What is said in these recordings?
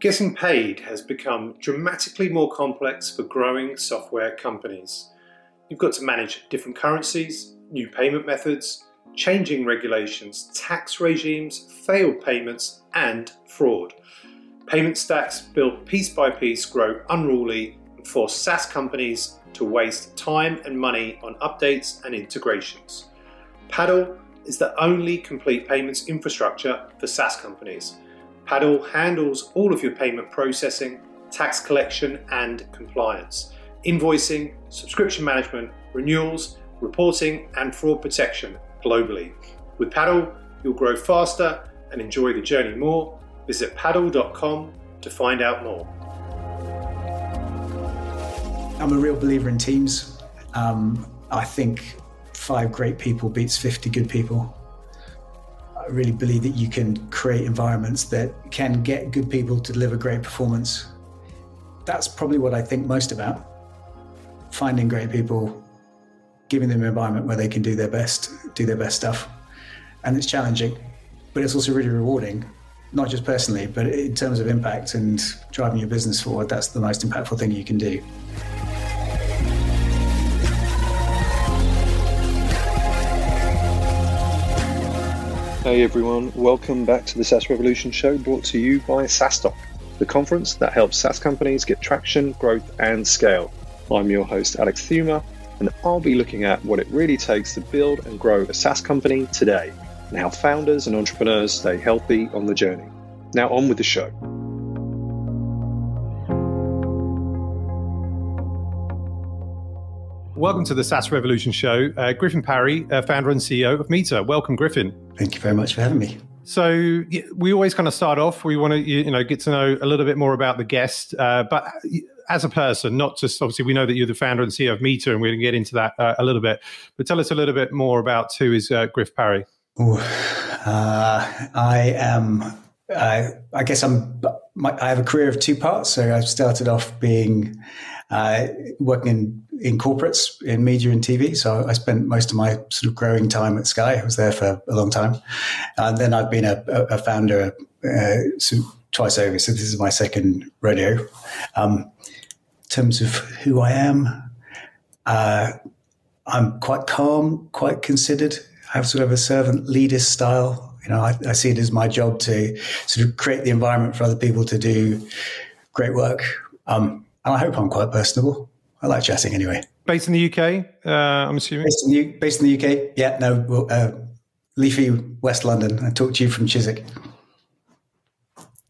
Getting paid has become dramatically more complex for growing software companies. You've got to manage different currencies, new payment methods, changing regulations, tax regimes, failed payments, and fraud. Payment stacks built piece by piece grow unruly and force SaaS companies to waste time and money on updates and integrations. Paddle is the only complete payments infrastructure for SaaS companies. Paddle handles all of your payment processing, tax collection, and compliance, invoicing, subscription management, renewals, reporting, and fraud protection globally. With Paddle, you'll grow faster and enjoy the journey more. Visit paddle.com to find out more. I'm a real believer in teams. Um, I think five great people beats 50 good people. Really believe that you can create environments that can get good people to deliver great performance. That's probably what I think most about. Finding great people, giving them an environment where they can do their best, do their best stuff. And it's challenging, but it's also really rewarding, not just personally, but in terms of impact and driving your business forward. That's the most impactful thing you can do. Hey everyone, welcome back to the SaaS Revolution show brought to you by SaaStock, the conference that helps SaaS companies get traction, growth, and scale. I'm your host, Alex Theuma, and I'll be looking at what it really takes to build and grow a SaaS company today and how founders and entrepreneurs stay healthy on the journey. Now, on with the show. Welcome to the SaaS Revolution show. Uh, Griffin Parry, uh, founder and CEO of M3ter. Welcome, Griffin. Thank you very much for having me. So we always kind of start off. We want to, you know, get to know a little bit more about the guest, uh, but as a person, not just obviously we know that you're the founder and CEO of M3ter, and we're going to get into that uh, a little bit. But tell us a little bit more about who is uh, Griff Parry. Ooh, uh, I am. I guess I'm. My, I have a career of two parts. So I started off being uh, working in in corporates in media and TV. So I spent most of my sort of growing time at Sky. I was there for a long time, and then I've been a, a founder uh, twice over. So this is my second rodeo. Um, in terms of who I am, uh, I'm quite calm, quite considered. I have sort of a servant leader style. You know, I, I see it as my job to sort of create the environment for other people to do great work. Um, and I hope I'm quite personable. I like chatting anyway. Based in the UK, uh, I'm assuming. Based in, the, based in the UK, yeah. No, uh, leafy West London. I talked to you from Chiswick.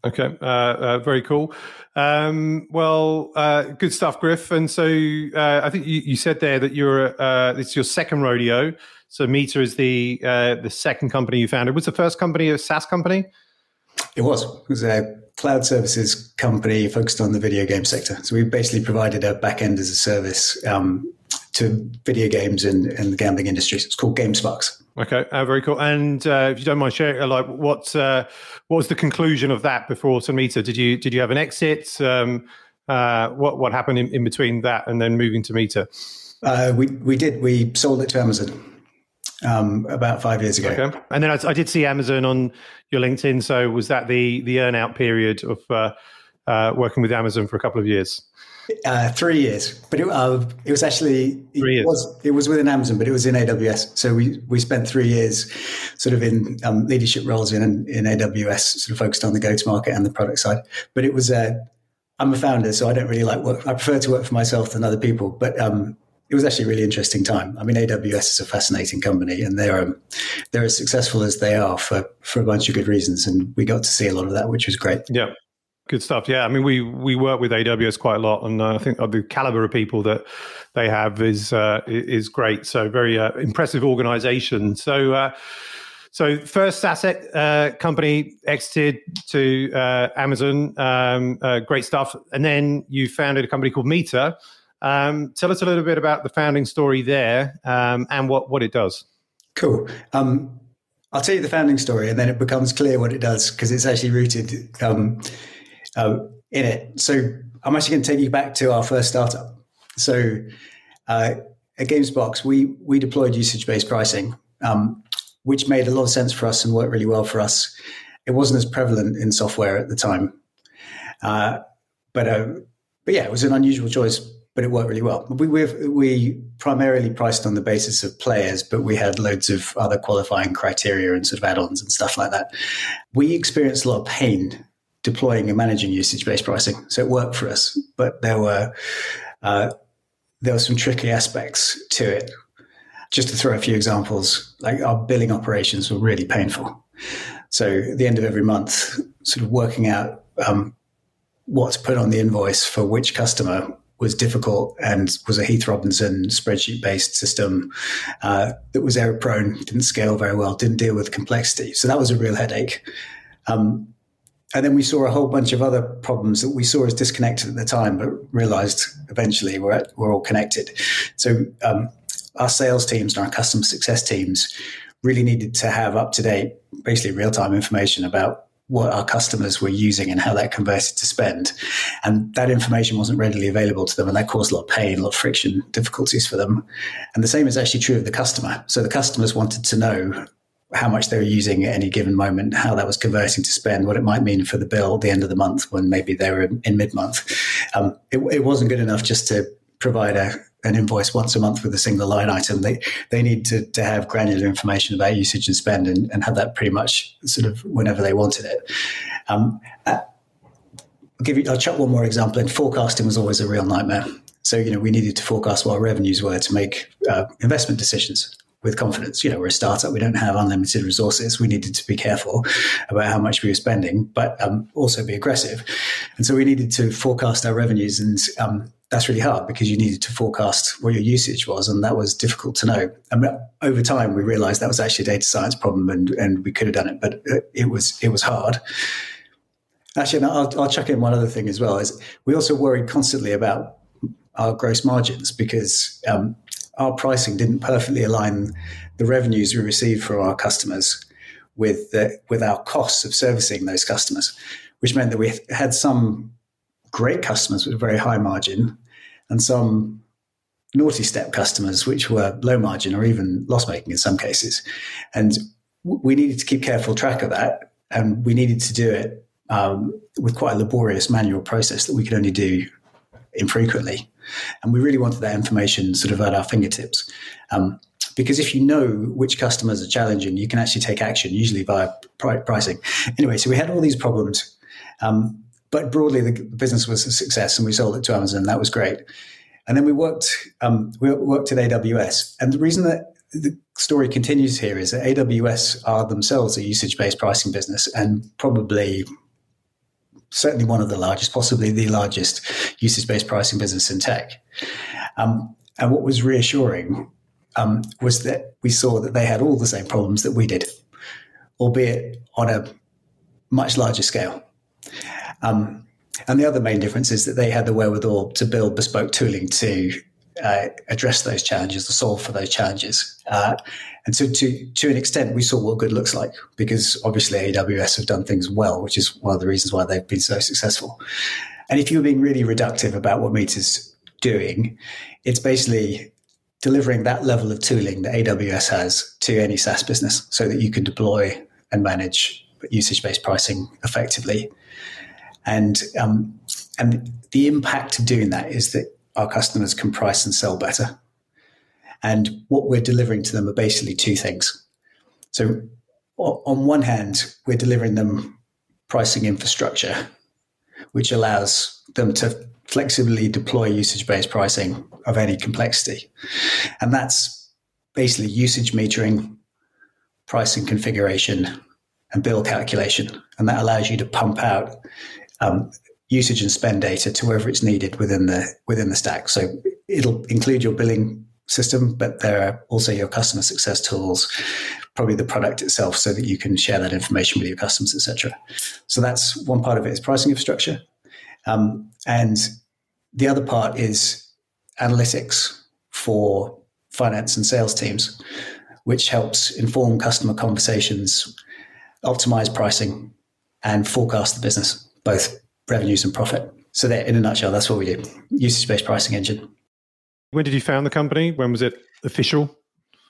Okay, uh, uh, very cool. Um, well, uh, good stuff, Griff. And so uh, I think you, you, said there that you're uh, it's your second rodeo. So M3ter is the uh, the second company you founded. Was the first company a SaaS company? It was. It was a cloud services company focused on the video game sector. So we basically provided a backend as a service um, to video games and, and the gambling industry. So it's called GameSparks. Okay, uh, very cool. And uh, if you don't mind sharing, uh, like what uh, what was the conclusion of that before M3ter? Did you did you have an exit? Um, uh, what what happened in, in, between that and then moving to M3ter? Uh, we we did. We sold it to Amazon um, about five years ago. Okay. And then I, I, did see Amazon on your LinkedIn. So was that the the earnout period of uh, uh, working with Amazon for a couple of years? Uh, three years, but it, uh, it was actually it was it was within Amazon, but it was in AWS. So we we spent three years, sort of in um, leadership roles in in AWS, sort of focused on the go to market and the product side. But it was uh, I'm a founder, so I don't really like work. I prefer to work for myself than other people. But um, it was actually a really interesting time. I mean, AWS is a fascinating company, and they're um, they're as successful as they are for for a bunch of good reasons, and we got to see a lot of that, which was great. Yeah. Good stuff. Yeah, I mean, we we work with AWS quite a lot, and uh, I think the caliber of people that they have is uh, is great. So very uh, impressive organization. So. Uh, so first asset uh, company exited to uh, Amazon, um, great stuff, and then you founded a company called M3ter, um, tell us a little bit about the founding story there um, and what, what it does. Cool. Um, I'll tell you the founding story and then it becomes clear what it does because it's actually rooted um, uh, in it. So I'm actually going to take you back to our first startup. So uh, at GameSparks, we, we deployed usage based pricing, um, which made a lot of sense for us and worked really well for us. It wasn't as prevalent in software at the time. Uh, but uh, but yeah, it was an unusual choice, but it worked really well. We we we primarily priced on the basis of players, but we had loads of other qualifying criteria and sort of add-ons and stuff like that. We experienced a lot of pain deploying and managing usage-based pricing, so it worked for us. But there were uh, there were some tricky aspects to it. Just to throw a few examples, like our billing operations were really painful. So at the end of every month, sort of working out um, what to put on the invoice for which customer was difficult and was a Heath Robinson spreadsheet based system uh, that was error prone, didn't scale very well, didn't deal with complexity. So that was a real headache. Um, and then we saw a whole bunch of other problems that we saw as disconnected at the time, but realized eventually we're, we're all connected. So um, our sales teams and our customer success teams really needed to have up to date, basically real time information about what our customers were using and how that converted to spend. And that information wasn't readily available to them. And that caused a lot of pain, a lot of friction, difficulties for them. And the same is actually true of the customer. So the customers wanted to know how much they were using at any given moment, how that was converting to spend, what it might mean for the bill at the end of the month when maybe they were in, mid month. Um, it, it wasn't good enough just to provide a, an invoice once a month with a single line item. They they need to, to have granular information about usage and spend and, and have that pretty much sort of whenever they wanted it. Um, uh, I'll give you. I'll chuck one more example. And forecasting was always a real nightmare. So you know we needed to forecast what our revenues were to make uh, investment decisions with confidence. You know, we're a startup. We don't have unlimited resources. We needed to be careful about how much we were spending, but um, also be aggressive. And so we needed to forecast our revenues and um, that's really hard because you needed to forecast what your usage was, and that was difficult to know. And over time, we realized that was actually a data science problem, and, and we could have done it, but it was it was hard. Actually, I'll, I'll chuck in one other thing as well. Is we also worried constantly about our gross margins because um, our pricing didn't perfectly align the revenues we received from our customers with the, with our costs of servicing those customers, which meant that we had some great customers with very high margin and some naughty step customers, which were low margin or even loss making in some cases. And we needed to keep careful track of that. And we needed to do it um, with quite a laborious manual process that we could only do infrequently. And we really wanted that information sort of at our fingertips. Um, because if you know which customers are challenging, you can actually take action, usually via pricing. Anyway, so we had all these problems. Um, but broadly, the business was a success, and we sold it to Amazon. That was great. And then we worked um, we worked at AWS, and the reason that the story continues here is that AWS are themselves a usage based pricing business, and probably certainly one of the largest, possibly the largest usage based pricing business in tech. Um, and what was reassuring um, was that we saw that they had all the same problems that we did, albeit on a much larger scale. Um, and the other main difference is that they had the wherewithal to build bespoke tooling to uh, address those challenges, to solve for those challenges. Uh, and so, to to an extent, we saw what good looks like because obviously AWS have done things well, which is one of the reasons why they've been so successful. And if you're being really reductive about what M3ter's doing, it's basically delivering that level of tooling that AWS has to any SaaS business so that you can deploy and manage usage based pricing effectively and um, and the impact of doing that is that our customers can price and sell better. And what we're delivering to them are basically two things. So, on one hand, we're delivering them pricing infrastructure, which allows them to flexibly deploy usage based pricing of any complexity. And that's basically usage metering, pricing configuration, and bill calculation. And that allows you to pump out um, usage and spend data to wherever it's needed within the within the stack. So it'll include your billing system, but there are also your customer success tools, probably the product itself, so that you can share that information with your customers, etc. So that's one part of it is pricing infrastructure, um, and the other part is analytics for finance and sales teams, which helps inform customer conversations, optimize pricing, and forecast the business both revenues and profit. So that, in a nutshell, that's what we do: usage-based pricing engine. When did you found the company? When was it official?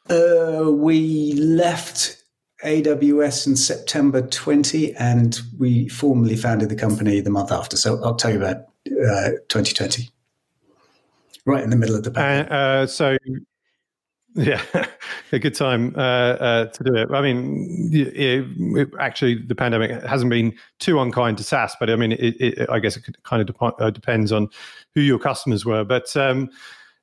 Uh, we left AWS in September 20, and we formally founded the company the month after, so October uh, 2020, right in the middle of the pandemic. Uh, so, yeah, a good time uh, uh, to do it. I mean, it, it, actually, the pandemic hasn't been too unkind to SaaS, but I mean, it, I guess it kind of de- uh, depends on who your customers were. But um,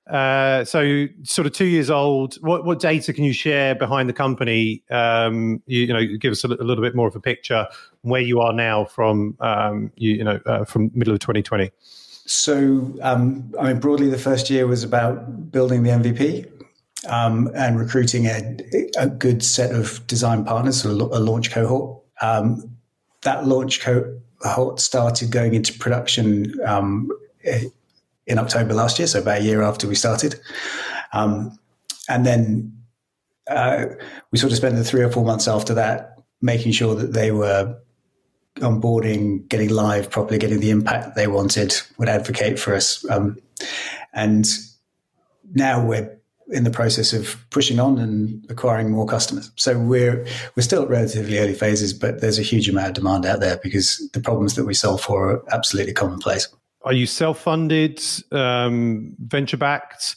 uh, so, sort of two years old. What, what data can you share behind the company? Um, you, you, know, give us a, little bit more of a picture where you are now from um, you, you, know uh, from middle of 2020. So, um, I mean, broadly, the first year was about building the MVP um, and recruiting a, a, good set of design partners, so a, launch cohort. Um, that launch cohort started going into production um, in October last year, so about a year after we started. Um, and then uh, we sort of spent the three or four months after that making sure that they were onboarding, getting live properly, getting the impact they wanted, would advocate for us. Um, and now we're in the process of pushing on and acquiring more customers. So we're we're still at relatively early phases, but there's a huge amount of demand out there because the problems that we solve for are absolutely commonplace are you self funded, um, venture backed?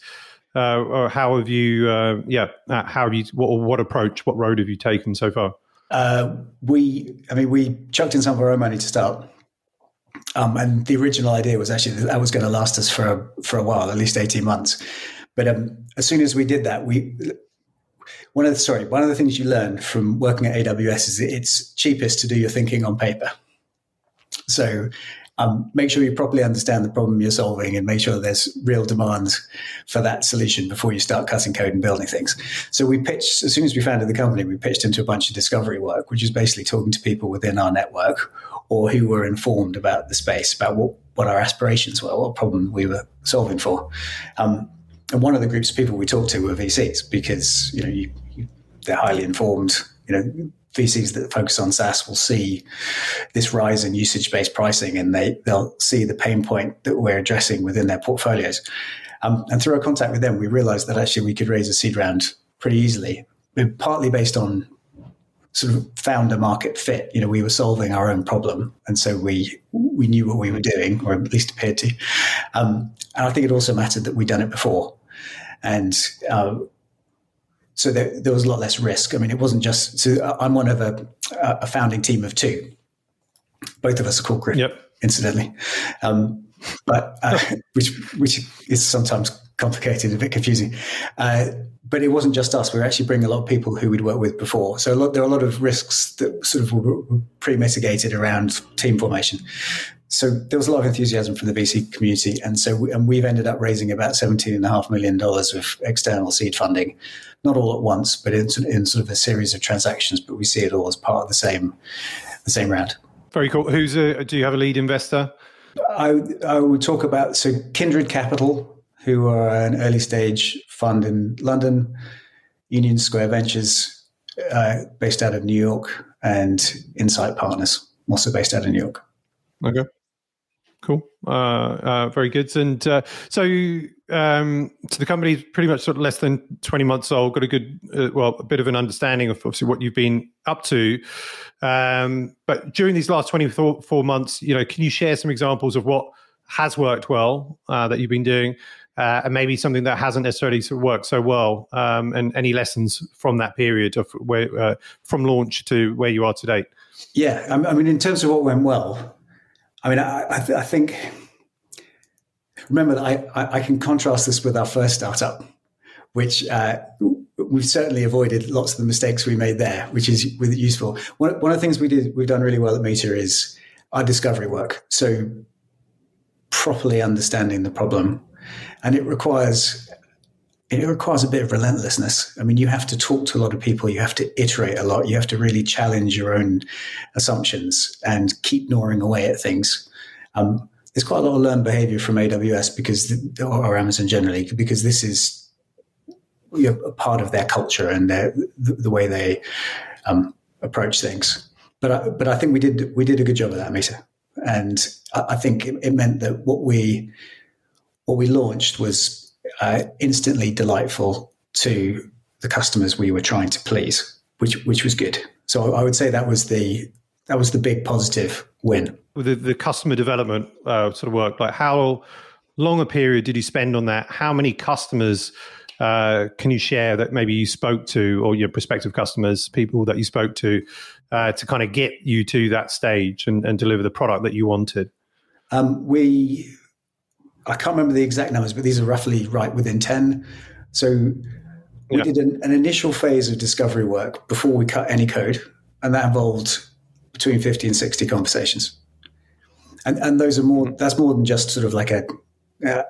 Uh, or how have you, uh, yeah, uh, how have you, what, what approach, what road have you taken so far? Uh, we, I mean, we chucked in some of our own money to start. Um, and the original idea was actually that, that was going to last us for a, for a while, at least 18 months. But um, as soon as we did that, we, one of the, sorry, one of the things you learn from working at AWS is it's cheapest to do your thinking on paper. So um, make sure you properly understand the problem you're solving and make sure there's real demand for that solution before you start cutting code and building things. So we pitched, as soon as we founded the company, we pitched into a bunch of discovery work, which is basically talking to people within our network or who were informed about the space, about what, what our aspirations were, what problem we were solving for. Um, and one of the groups of people we talked to were VCs because, you know, you, you, they're highly informed, you know, VCs that focus on SaaS will see this rise in usage based pricing and they, they'll see the pain point that we're addressing within their portfolios. Um, and through our contact with them, we realized that actually we could raise a seed round pretty easily, partly based on sort of founder market fit. You know, we were solving our own problem, and so we we knew what we were doing, or at least appeared to. Um, and I think it also mattered that we'd done it before, and uh, so there, there, was a lot less risk. I mean, it wasn't just. So I'm one of a, a founding team of two. Both of us are called Griff, yep. incidentally, um, but uh, which which is sometimes complicated, a bit confusing. Uh, but it wasn't just us. We were actually bringing a lot of people who we'd worked with before. So lot, there are a lot of risks that sort of were pre-mitigated around team formation. So there was a lot of enthusiasm from the VC community, and so we, and we've ended up raising about seventeen and a half million dollars of external seed funding not all at once, but in, in sort of a series of transactions. But we see it all as part of the same the same round. Very cool. Who's a, do you have a lead investor? I, I would talk about so Kindred Capital, who are an early stage fund in London, Union Square Ventures, uh, based out of New York, and Insight Partners, also based out of New York. Okay. Cool. Uh, uh, very good. And uh, so, um, so the company's pretty much sort of less than 20 months old, got a good, uh, well, a bit of an understanding of obviously what you've been up to. Um, but during these last 24 months, you know, can you share some examples of what has worked well uh, that you've been doing? Uh, and maybe something that hasn't necessarily sort of worked so well, um, and any lessons from that period of where from launch to where you are today. Yeah, I mean, in terms of what went well, I mean, I, I, th- I think, remember that I, I, can contrast this with our first startup, which uh, we've certainly avoided lots of the mistakes we made there, which is useful. One, one of the things we did, we've done really well at M3ter is our discovery work. So properly understanding the problem. And it requires it requires a bit of relentlessness. I mean, you have to talk to a lot of people, you have to iterate a lot, you have to really challenge your own assumptions and keep gnawing away at things. Um, there's quite a lot of learned behavior from AWS because, or Amazon generally, because this is you know, a part of their culture and their, the, the way they um, approach things. But I, but I think we did we did a good job of that, M3ter, and I, I think it, it meant that what we what we launched was uh, instantly delightful to the customers we were trying to please, which which was good. So I would say that was the that was the big positive win. The the customer development uh, sort of work, like how long a period did you spend on that? How many customers uh, can you share that maybe you spoke to, or your prospective customers, people that you spoke to, uh, to kind of get you to that stage and, and deliver the product that you wanted? Um, we, I can't remember the exact numbers, but these are roughly right within ten. So we yeah. did an, an initial phase of discovery work before we cut any code, and that involved between fifty and sixty conversations. And, and those are more. That's more than just sort of like a uh,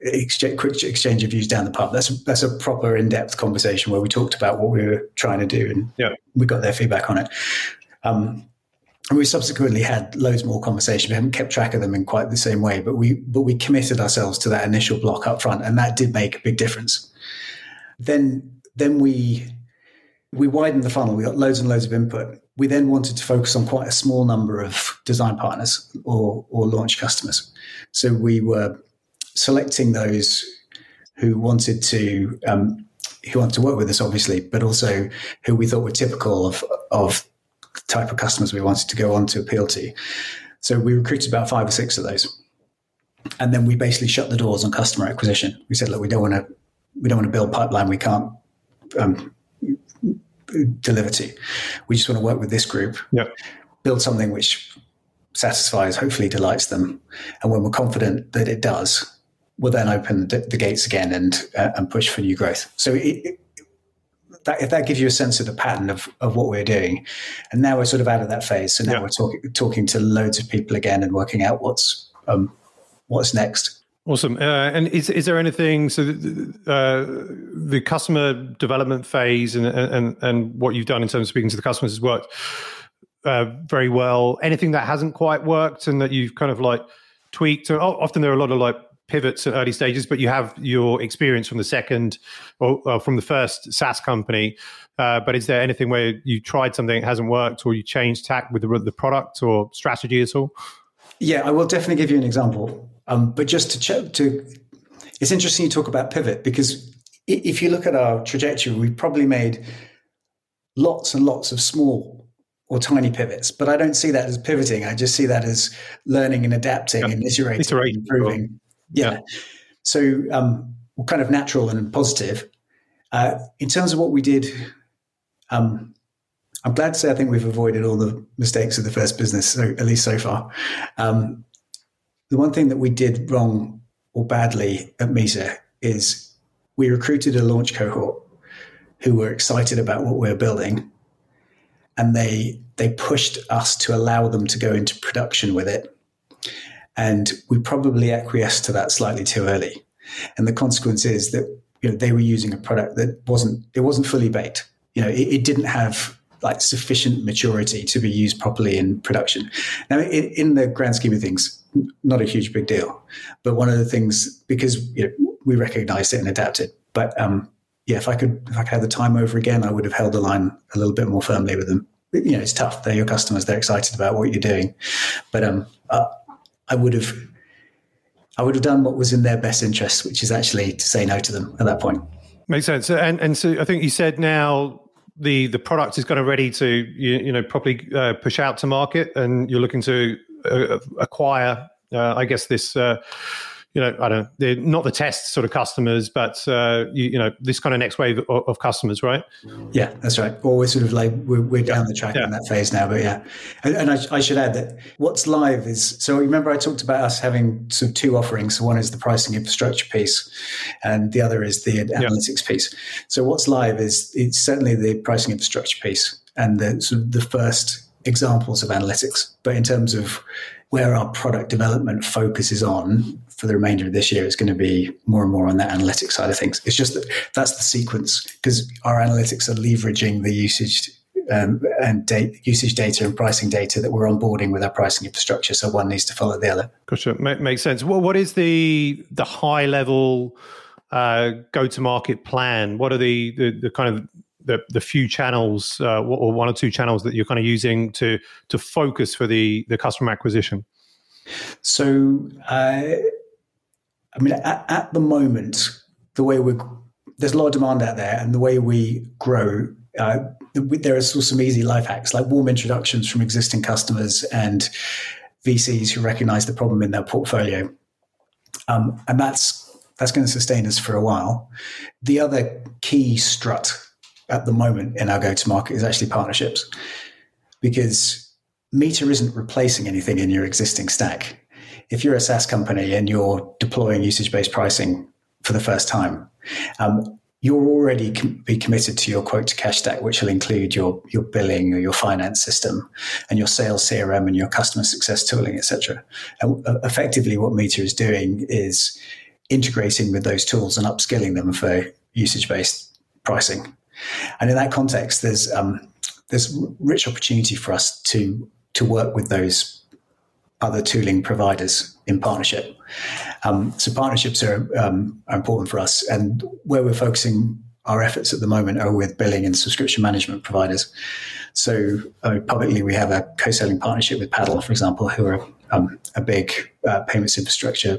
exchange, quick exchange of views down the pub. That's that's a proper in depth conversation where we talked about what we were trying to do and yeah. we got their feedback on it. Um, and we subsequently had loads more conversation. We haven't kept track of them in quite the same way, but we but we committed ourselves to that initial block up front, and that did make a big difference. Then then we we widened the funnel. We got loads and loads of input. We then wanted to focus on quite a small number of design partners or or launch customers. So we were selecting those who wanted to um, who wanted to work with us, obviously, but also who we thought were typical of of type of customers we wanted to go on to appeal to. So we recruited about five or six of those, and then we basically shut the doors on customer acquisition. We said, look, we don't want to we don't want to build pipeline we can't um, deliver to. We just want to work with this group, yep. build something which satisfies, hopefully delights them. And when we're confident that it does, we'll then open the, the gates again and uh, and push for new growth. So it, it, that, if that gives you a sense of the pattern of, of what we're doing, and now we're sort of out of that phase. So now yeah. we're talking talking to loads of people again and working out what's um, what's next. Awesome. Uh, and is is there anything so uh, the customer development phase and, and and what you've done in terms of speaking to the customers has worked uh, very well. Anything that hasn't quite worked and that you've kind of like tweaked? Often there are a lot of like pivots at early stages, but you have your experience from the second or, from the first SaaS company. Uh, but is there anything where you tried something that hasn't worked, or you changed tack with the, the product or strategy at all? Yeah, I will definitely give you an example. Um, but just to check, to, it's interesting you talk about pivot because if you look at our trajectory, we've probably made lots and lots of small or tiny pivots. But I don't see that as pivoting. I just see that as learning and adapting and iterating, iterating and improving. Yeah. yeah. So um, kind of natural and positive. Uh, in terms of what we did, um, I'm glad to say I think we've avoided all the mistakes of the first business, so, at least so far. Um, the one thing that we did wrong or badly at M3ter is we recruited a launch cohort who were excited about what we we're building and they they pushed us to allow them to go into production with it. And we probably acquiesced to that slightly too early. And the consequence is that you know they were using a product that wasn't it wasn't fully baked. You know, it, it didn't have like sufficient maturity to be used properly in production. Now, in, in, the grand scheme of things, not a huge big deal. But one of the things because you know, we recognized it and adapted. But um, yeah, if I could, if I could have the time over again, I would have held the line a little bit more firmly with them. You know, it's tough. They're your customers. They're excited about what you're doing, but um, uh, I would have, I would have done what was in their best interest, which is actually to say no to them at that point. Makes sense. And and so I think you said now the the product is kind of ready to you, you know properly uh, push out to market, and you're looking to uh, acquire, uh, I guess this uh, you know, I don't, they're not the test sort of customers, but uh, you, you, know, this kind of next wave of, of, customers, right? Yeah, that's right. Or we're sort of like we're, we're down the track yeah. in that phase now, but yeah. And, and I, I, should add that what's live is so. Remember, I talked about us having sort of two offerings. So one is the pricing infrastructure piece, and the other is the analytics yeah. piece. So what's live is it's certainly the pricing infrastructure piece and the sort of the first examples of analytics. But in terms of where our product development focuses on for the remainder of this year is going to be more and more on that analytics side of things. It's just that that's the sequence because our analytics are leveraging the usage um, and data, usage data and pricing data that we're onboarding with our pricing infrastructure. So one needs to follow the other. Gotcha. Makes sense. Well, what is the the high level uh, go to market plan? What are the, the, the kind of the, the few channels uh, or one or two channels that you're kind of using to to focus for the the customer acquisition? So, uh, I mean, at, at, the moment, the way we there's a lot of demand out there, and the way we grow uh, there are still some easy life hacks like warm introductions from existing customers and VCs who recognize the problem in their portfolio. Um, and that's that's going to sustain us for a while. The other key strut at the moment in our go to market is actually partnerships because M3ter isn't replacing anything in your existing stack. If you're a SaaS company and you're deploying usage based pricing for the first time, um, you'll already com- be committed to your quote to cash stack, which will include your your billing or your finance system and your sales CRM and your customer success tooling, etc. And uh, effectively, what M3ter is doing is integrating with those tools and upskilling them for usage based pricing. And in that context, there's um, there's rich opportunity for us to to work with those other tooling providers in partnership. Um, so partnerships are, um, are important for us, and where we're focusing our efforts at the moment are with billing and subscription management providers. So uh, publicly, we have a co-selling partnership with Paddle, for example, who are um, a big uh, payments infrastructure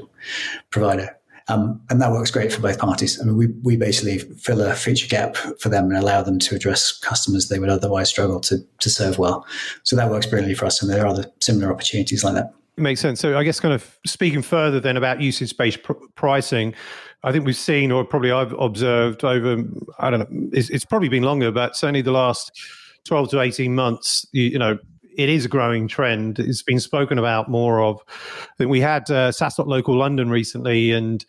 provider. Um, and that works great for both parties. I mean, we, we basically fill a feature gap for them and allow them to address customers they would otherwise struggle to, to serve well. So that works brilliantly for us. And there are other similar opportunities like that. It makes sense. So I guess kind of speaking further then about usage-based pr- pricing, I think we've seen, or probably I've observed over, I don't know, it's, it's probably been longer, but certainly the last 12 to 18 months, you, you know, it is a growing trend. It's been spoken about more of. We had uh, SaaStock Local London recently, and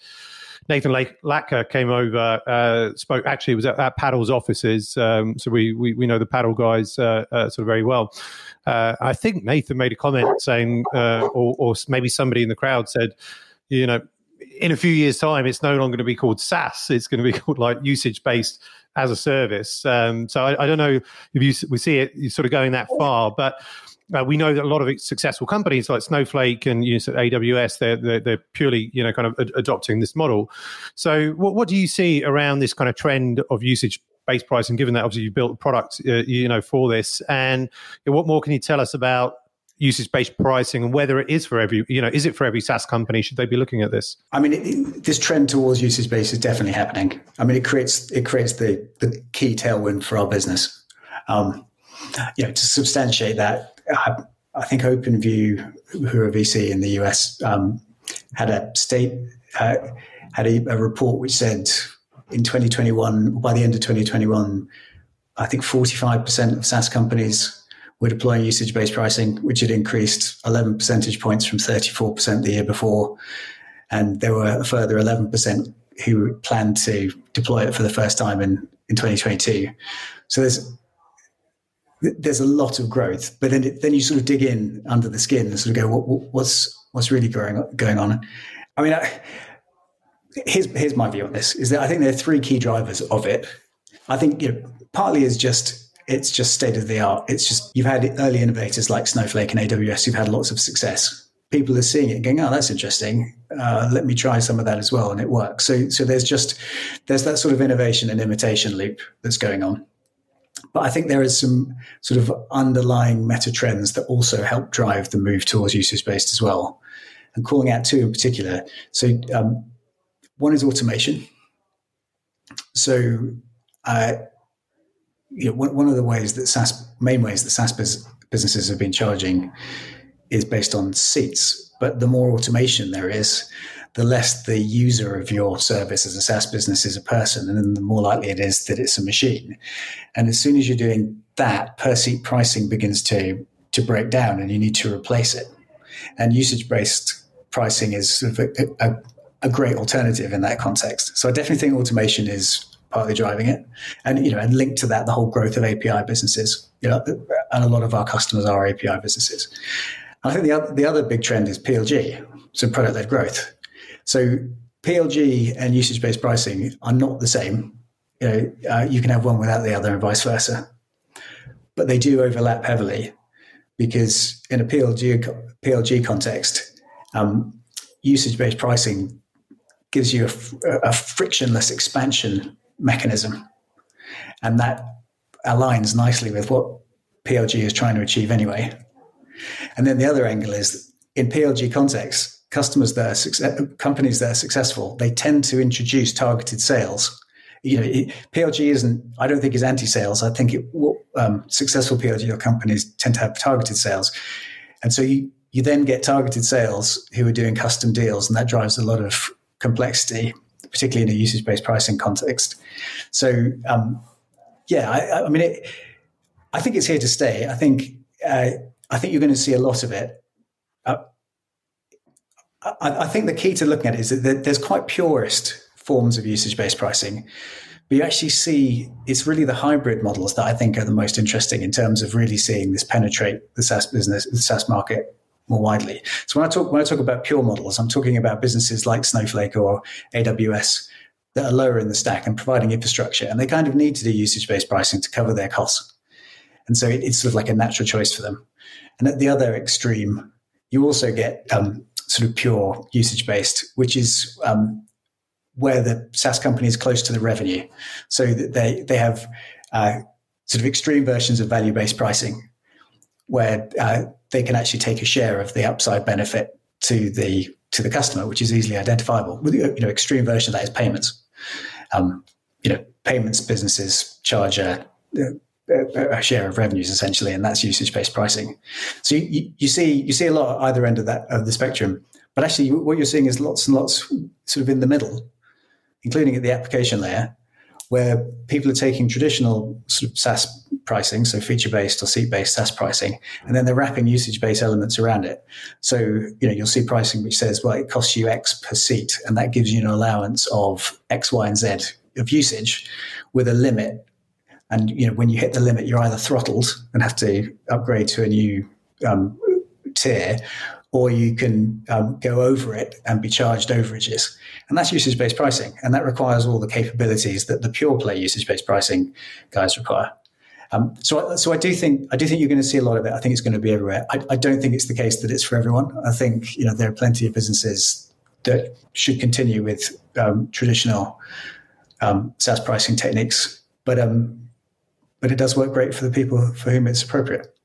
Nathan Latka came over, uh, spoke. Actually, was at, at Paddle's offices, um, so we, we, we know the Paddle guys uh, uh, sort of very well. Uh, I think Nathan made a comment saying, uh, or, or maybe somebody in the crowd said, you know, in a few years' time, it's no longer going to be called SaaS. It's going to be called like usage based as a service. Um, so I, I, don't know if you we see it sort of going that far, but uh, we know that a lot of successful companies like Snowflake and you know, AWS, they're, they're, they're purely you know kind of ad- adopting this model. So what what do you see around this kind of trend of usage? based pricing given that obviously you built a product uh, you know for this and what more can you tell us about usage based pricing and whether it is for every you know is it for every SaaS company? Should they be looking at this? I mean it, this trend towards usage based is definitely happening. I mean it creates it creates the the key tailwind for our business. Um, you know to substantiate that I, I think OpenView who are VC in the US um, had a state uh, had a, a report which said in 2021 by the end of 2021 I think 45% of SaaS companies we're deploying usage based pricing, which had increased 11 percentage points from 34% the year before. And there were a further 11% who planned to deploy it for the first time in, in 2022. So there's there's a lot of growth, but then then you sort of dig in under the skin and sort of go, what, what's what's really going going on? I mean, I, here's here's my view on this: is that I think there are three key drivers of it. I think you know, partly is just it's just state of the art. It's just you've had early innovators like Snowflake and AWS who've had lots of success. People are seeing it, going, "Oh, that's interesting. Uh, let me try some of that as well," and it works. So, so there's just there's that sort of innovation and imitation loop that's going on. But I think there is some sort of underlying meta trends that also help drive the move towards usage based as well. And calling out two in particular. So, um, one is automation. So, uh, you know, one, of the ways that SaaS, main ways that SaaS businesses have been charging is based on seats. But the more automation there is, the less the user of your service as a SaaS business is a person, and then the more likely it is that it's a machine. And as soon as you're doing that, per seat pricing begins to to break down, and you need to replace it. And usage based pricing is sort of a, a, a great alternative in that context. So I definitely think automation is partly driving it. And you know, and linked to that, the whole growth of API businesses. You know, and a lot of our customers are API businesses. And I think the other, the other big trend is PLG, so product led growth. So PLG and usage based pricing are not the same. You know, uh, you can have one without the other, and vice versa. But they do overlap heavily because in a PLG PLG context, um, usage based pricing gives you a, a, frictionless expansion mechanism. And that aligns nicely with what PLG is trying to achieve anyway. And then the other angle is in PLG context, customers that are success, companies that are successful, they tend to introduce targeted sales you know, it, PLG isn't. I don't think is anti-sales. I think it, um, successful PLG companies tend to have targeted sales, and so you you then get targeted sales who are doing custom deals, and that drives a lot of complexity, particularly in a usage-based pricing context. So, um, yeah, I, I mean, it, I think it's here to stay. I think uh, I think you're going to see a lot of it. Uh, I, I, think the key to looking at it is that there's quite purist forms of usage-based pricing, but you actually see it's really the hybrid models that I think are the most interesting in terms of really seeing this penetrate the SaaS business, the SaaS market more widely. So when I talk when I talk about pure models, I'm talking about businesses like Snowflake or AWS that are lower in the stack and providing infrastructure, and they kind of need to do usage-based pricing to cover their costs. And so it's sort of like a natural choice for them. And at the other extreme, you also get um, sort of pure usage based, which is um, where the SaaS company is close to the revenue. So that they, they have uh, sort of extreme versions of value based pricing where uh, they can actually take a share of the upside benefit to the to the customer, which is easily identifiable. With you know, extreme version of that is payments. Um, you know, payments businesses charge a, a share of revenues essentially, and that's usage-based pricing. So you, you see you see a lot at either end of that of the spectrum, but actually what you're seeing is lots and lots sort of in the middle, including at the application layer, where people are taking traditional sort of SaaS pricing, so feature-based or seat-based SaaS pricing, and then they're wrapping usage-based elements around it. So you know you'll see pricing which says, well, it costs you X per seat, and that gives you an allowance of X, Y, and Z of usage with a limit and you know, when you hit the limit, you're either throttled and have to upgrade to a new um, tier, or you can um, go over it and be charged overages. And that's usage based pricing. And that requires all the capabilities that the pure play usage based pricing guys require. Um, so, so I do think I do think you're going to see a lot of it. I think it's going to be everywhere. I, I, don't think it's the case that it's for everyone. I think you know there are plenty of businesses that should continue with um, traditional um, SaaS pricing techniques, but um, but it does work great for the people for whom it's appropriate.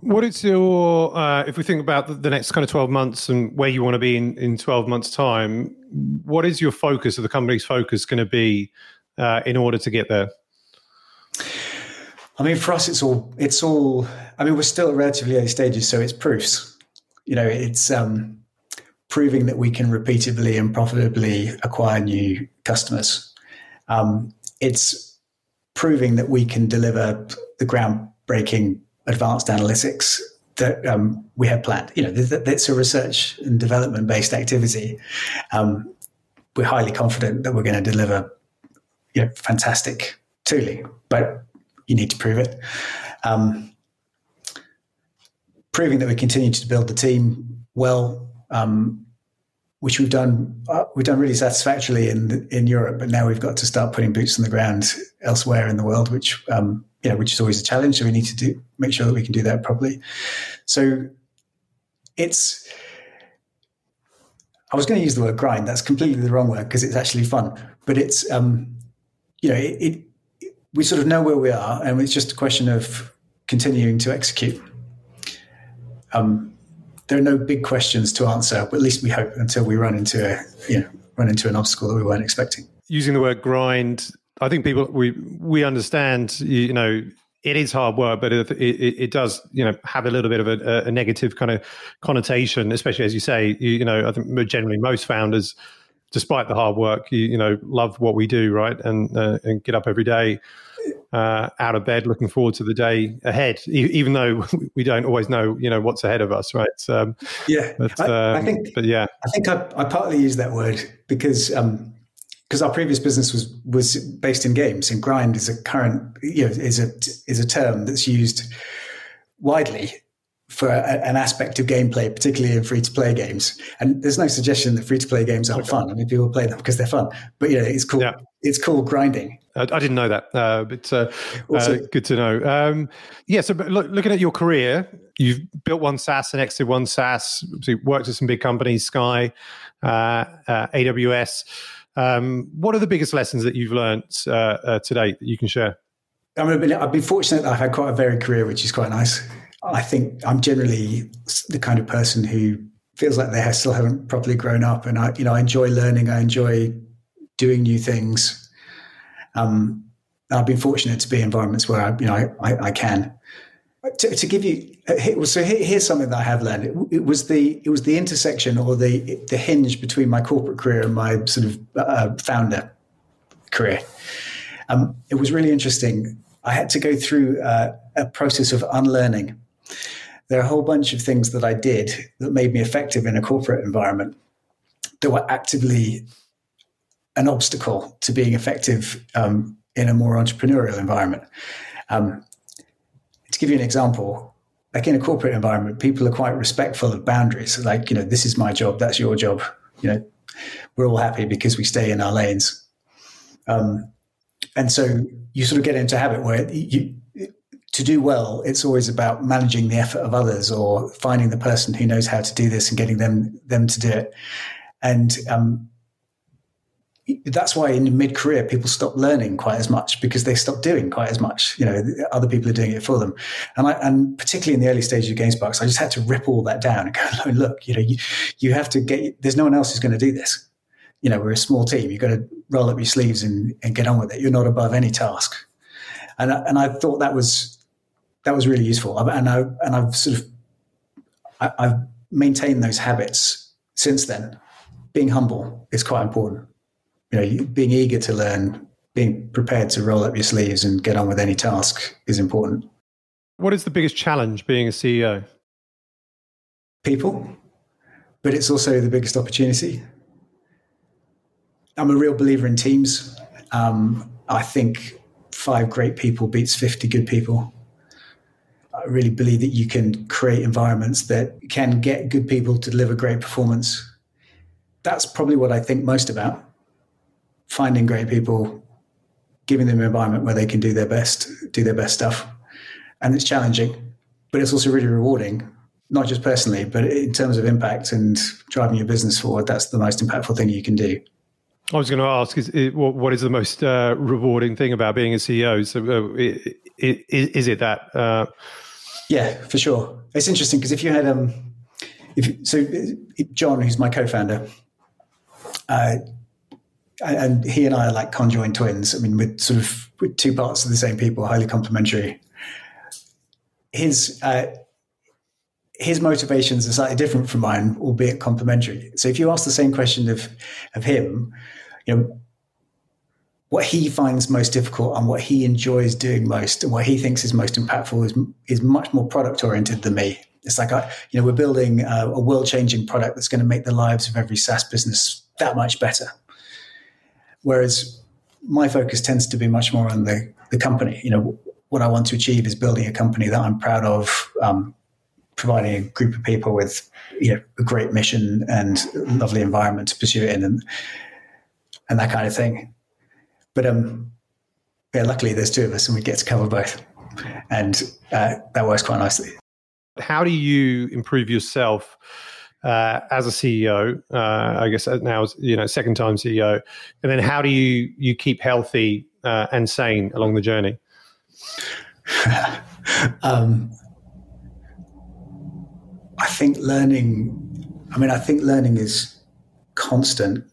What is your, uh, if we think about the, next kind of 12 months and where you want to be in, in 12 months' time, what is your focus or the company's focus going to be uh, in order to get there? I mean, for us, it's all, it's all, I mean, we're still at relatively early stages, so it's proofs. You know, it's um, proving that we can repeatedly and profitably acquire new customers. Um, it's proving that we can deliver the groundbreaking advanced analytics that um, we have planned. You know, that's a research and development based activity. Um, we're highly confident that we're going to deliver you know, fantastic tooling, but you need to prove it. Um, proving that we continue to build the team well, um, which we've done uh, we've done really satisfactorily in in Europe, but now we've got to start putting boots on the ground elsewhere in the world, which um, you know, which is always a challenge. So we need to do make sure that we can do that properly. So it's I was going to use the word grind. That's completely the wrong word because it's actually fun, but it's um, you know it, it we sort of know where we are, and it's just a question of continuing to execute. Um, there are no big questions to answer, but at least we hope until we run into a you know run into an obstacle that we weren't expecting. Using the word grind, I think people we we understand. You know, it is hard work, but it, it, it, does, you know, have a little bit of a, a, negative kind of connotation, especially as you say, you, you, know, I think generally most founders, despite the hard work, you, you know, love what we do, right, and uh, and get up every day uh, out of bed, looking forward to the day ahead, e- even though we don't always know, you know, what's ahead of us, right? Um, yeah, but, um, I, I, um, think. But yeah, I think I, I partly use that word because Um, because our previous business was was based in games, and grind is a current, you know, is a is a term that's used widely for a, an aspect of gameplay, particularly in free to play games. And there's no suggestion that free to play games aren't fun. I mean, people play them because they're fun, but you know, it's called yeah. it's called grinding. I, I didn't know that, uh, but uh, uh, good to know. Um, yeah, so look, looking at your career, you've built one SaaS and exited one SaaS. So worked at some big companies, Sky, uh, uh, AWS. Um, what are the biggest lessons that you've learned uh, today that you can share? I mean, I've been fortunate that I've had quite a varied career, which is quite nice. I think I'm generally the kind of person who feels like they still haven't properly grown up, and I, you know, I enjoy learning. I enjoy doing new things. Um, I've been fortunate to be in environments where I, you know, I, I, can. To, to, give you, uh, so here's something that I have learned. It, it, was the it was the intersection or the the hinge between my corporate career and my sort of uh, founder career. Um, it was really interesting. I had to go through uh, a process of unlearning. There are a whole bunch of things that I did that made me effective in a corporate environment that were actively an obstacle to being effective um, in a more entrepreneurial environment. Um, to give you an example, like in a corporate environment, people are quite respectful of boundaries. Like, you know, this is my job, that's your job. You know, we're all happy because we stay in our lanes. Um, and so you sort of get into a habit where you, to do well, it's always about managing the effort of others or finding the person who knows how to do this and getting them them to do it. And um, that's why in mid career people stop learning quite as much because they stop doing quite as much. You know, other people are doing it for them, and I, and particularly in the early stages of GameSparks, I just had to rip all that down and go, look, you know, you, you have to get. There's no one else who's going to do this. You know, we're a small team. You've got to roll up your sleeves and, and get on with it. You're not above any task, and and I thought that was that was really useful, and I and I've sort of I, I've maintained those habits since then. Being humble is quite important you know, being eager to learn, being prepared to roll up your sleeves and get on with any task is important. What is the biggest challenge being a CEO? People, but it's also the biggest opportunity. I'm a real believer in teams. Um, I think five great people beats 50 good people. I really believe that you can create environments that can get good people to deliver great performance. That's probably what I think most about finding great people, giving them an environment where they can do their best, do their best stuff. And it's challenging, but it's also really rewarding, not just personally, but in terms of impact and driving your business forward. That's the most impactful thing you can do. I was going to ask: Is it, what is the most uh, rewarding thing about being a CEO? So, uh, is it that? Uh... Yeah, for sure. It's interesting because if you had um, if so, John, who's my co-founder, uh, and he and I are like conjoined twins. I mean, we're sort of we're two parts of the same people, highly complementary. His uh, his motivations are slightly different from mine, albeit complementary. So if you ask the same question of of him, you know, what he finds most difficult and what he enjoys doing most and what he thinks is most impactful is is much more product oriented than me. It's like I, you know, we're building a, a world changing product that's going to make the lives of every SaaS business that much better Whereas my focus tends to be much more on the, the company. You know, what I want to achieve is building a company that I'm proud of, um, providing a group of people with you know a great mission and lovely environment to pursue it in, and and that kind of thing. But um, yeah, luckily there's two of us, and we get to cover both, and uh, that works quite nicely. How do you improve yourself? uh, as a CEO, uh, I guess uh, now you know second time CEO, and then how do you you keep healthy uh, and sane along the journey? um, I think learning. I mean, I think learning is constant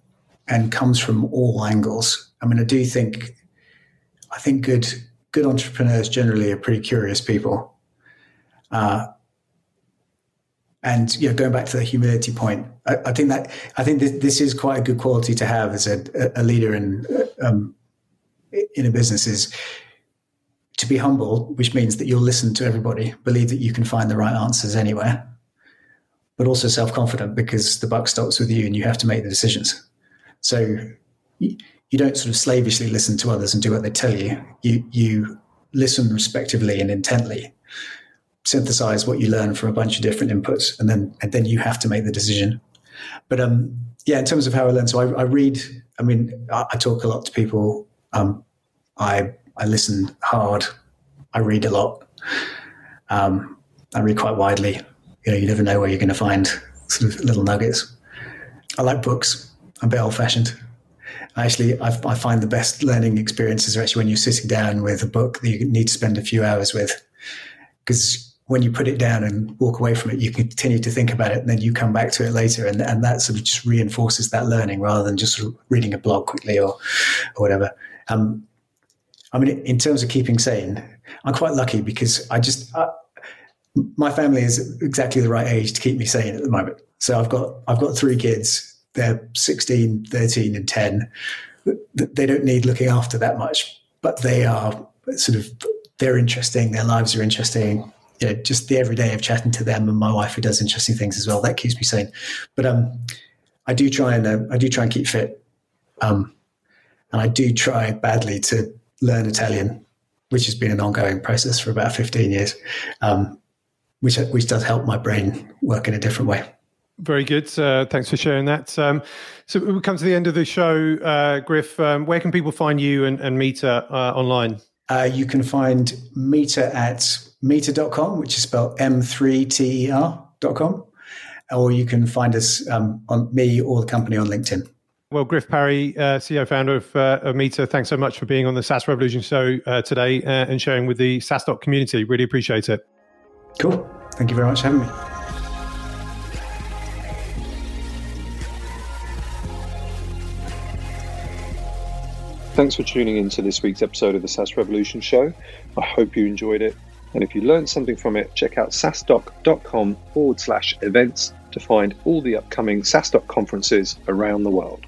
and comes from all angles. I mean, I do think I think good good entrepreneurs generally are pretty curious people. Uh, and you know, going back to the humility point, I, I think that I think this, this, is quite a good quality to have as a, a leader in um, in a business is to be humble, which means that you'll listen to everybody, believe that you can find the right answers anywhere, but also self confident because the buck stops with you and you have to make the decisions. So you don't sort of slavishly listen to others and do what they tell you. You you listen respectively and intently synthesize what you learn from a bunch of different inputs, and then and then you have to make the decision. But um, yeah, in terms of how I learn, so I, I read. I mean, I, I, talk a lot to people. Um, I I listen hard. I read a lot. Um, I read quite widely. You know, you never know where you're going to find sort of little nuggets. I like books. I'm a bit old fashioned. Actually, I, I find the best learning experiences are actually when you're sitting down with a book that you need to spend a few hours with, because when you put it down and walk away from it, you continue to think about it, and then you come back to it later, and, and that sort of just reinforces that learning rather than just reading a blog quickly or, or whatever. Um, I mean, in terms of keeping sane, I'm quite lucky because I just uh, my family is exactly the right age to keep me sane at the moment. So I've got I've got three kids. They're 16, 13, and 10. They don't need looking after that much, but they are sort of they're interesting. Their lives are interesting. You know, just the everyday of chatting to them and my wife who does interesting things as well. That keeps me sane. But um, I do try and uh, I do try and keep fit. Um, and I do try badly to learn Italian, which has been an ongoing process for about 15 years, um, which, which does help my brain work in a different way. Very good. Uh, thanks for sharing that. Um, so we come to the end of the show, uh, Griff. Um, where can people find you and, and M3ter uh, online? Uh, you can find M3ter at meeter.com, which is spelled M3TER.com, or you can find us um, on me or the company on LinkedIn. Well, Griff Parry, uh, CEO founder of, uh, of M3ter, thanks so much for being on the SaaS Revolution show uh, today uh, and sharing with the SaaStock community. Really appreciate it. Cool. Thank you very much for having me. Thanks for tuning in to this week's episode of the SaaS Revolution show. I hope you enjoyed it. And if you learned something from it, check out saastock.com forward slash events to find all the upcoming SaaStock conferences around the world.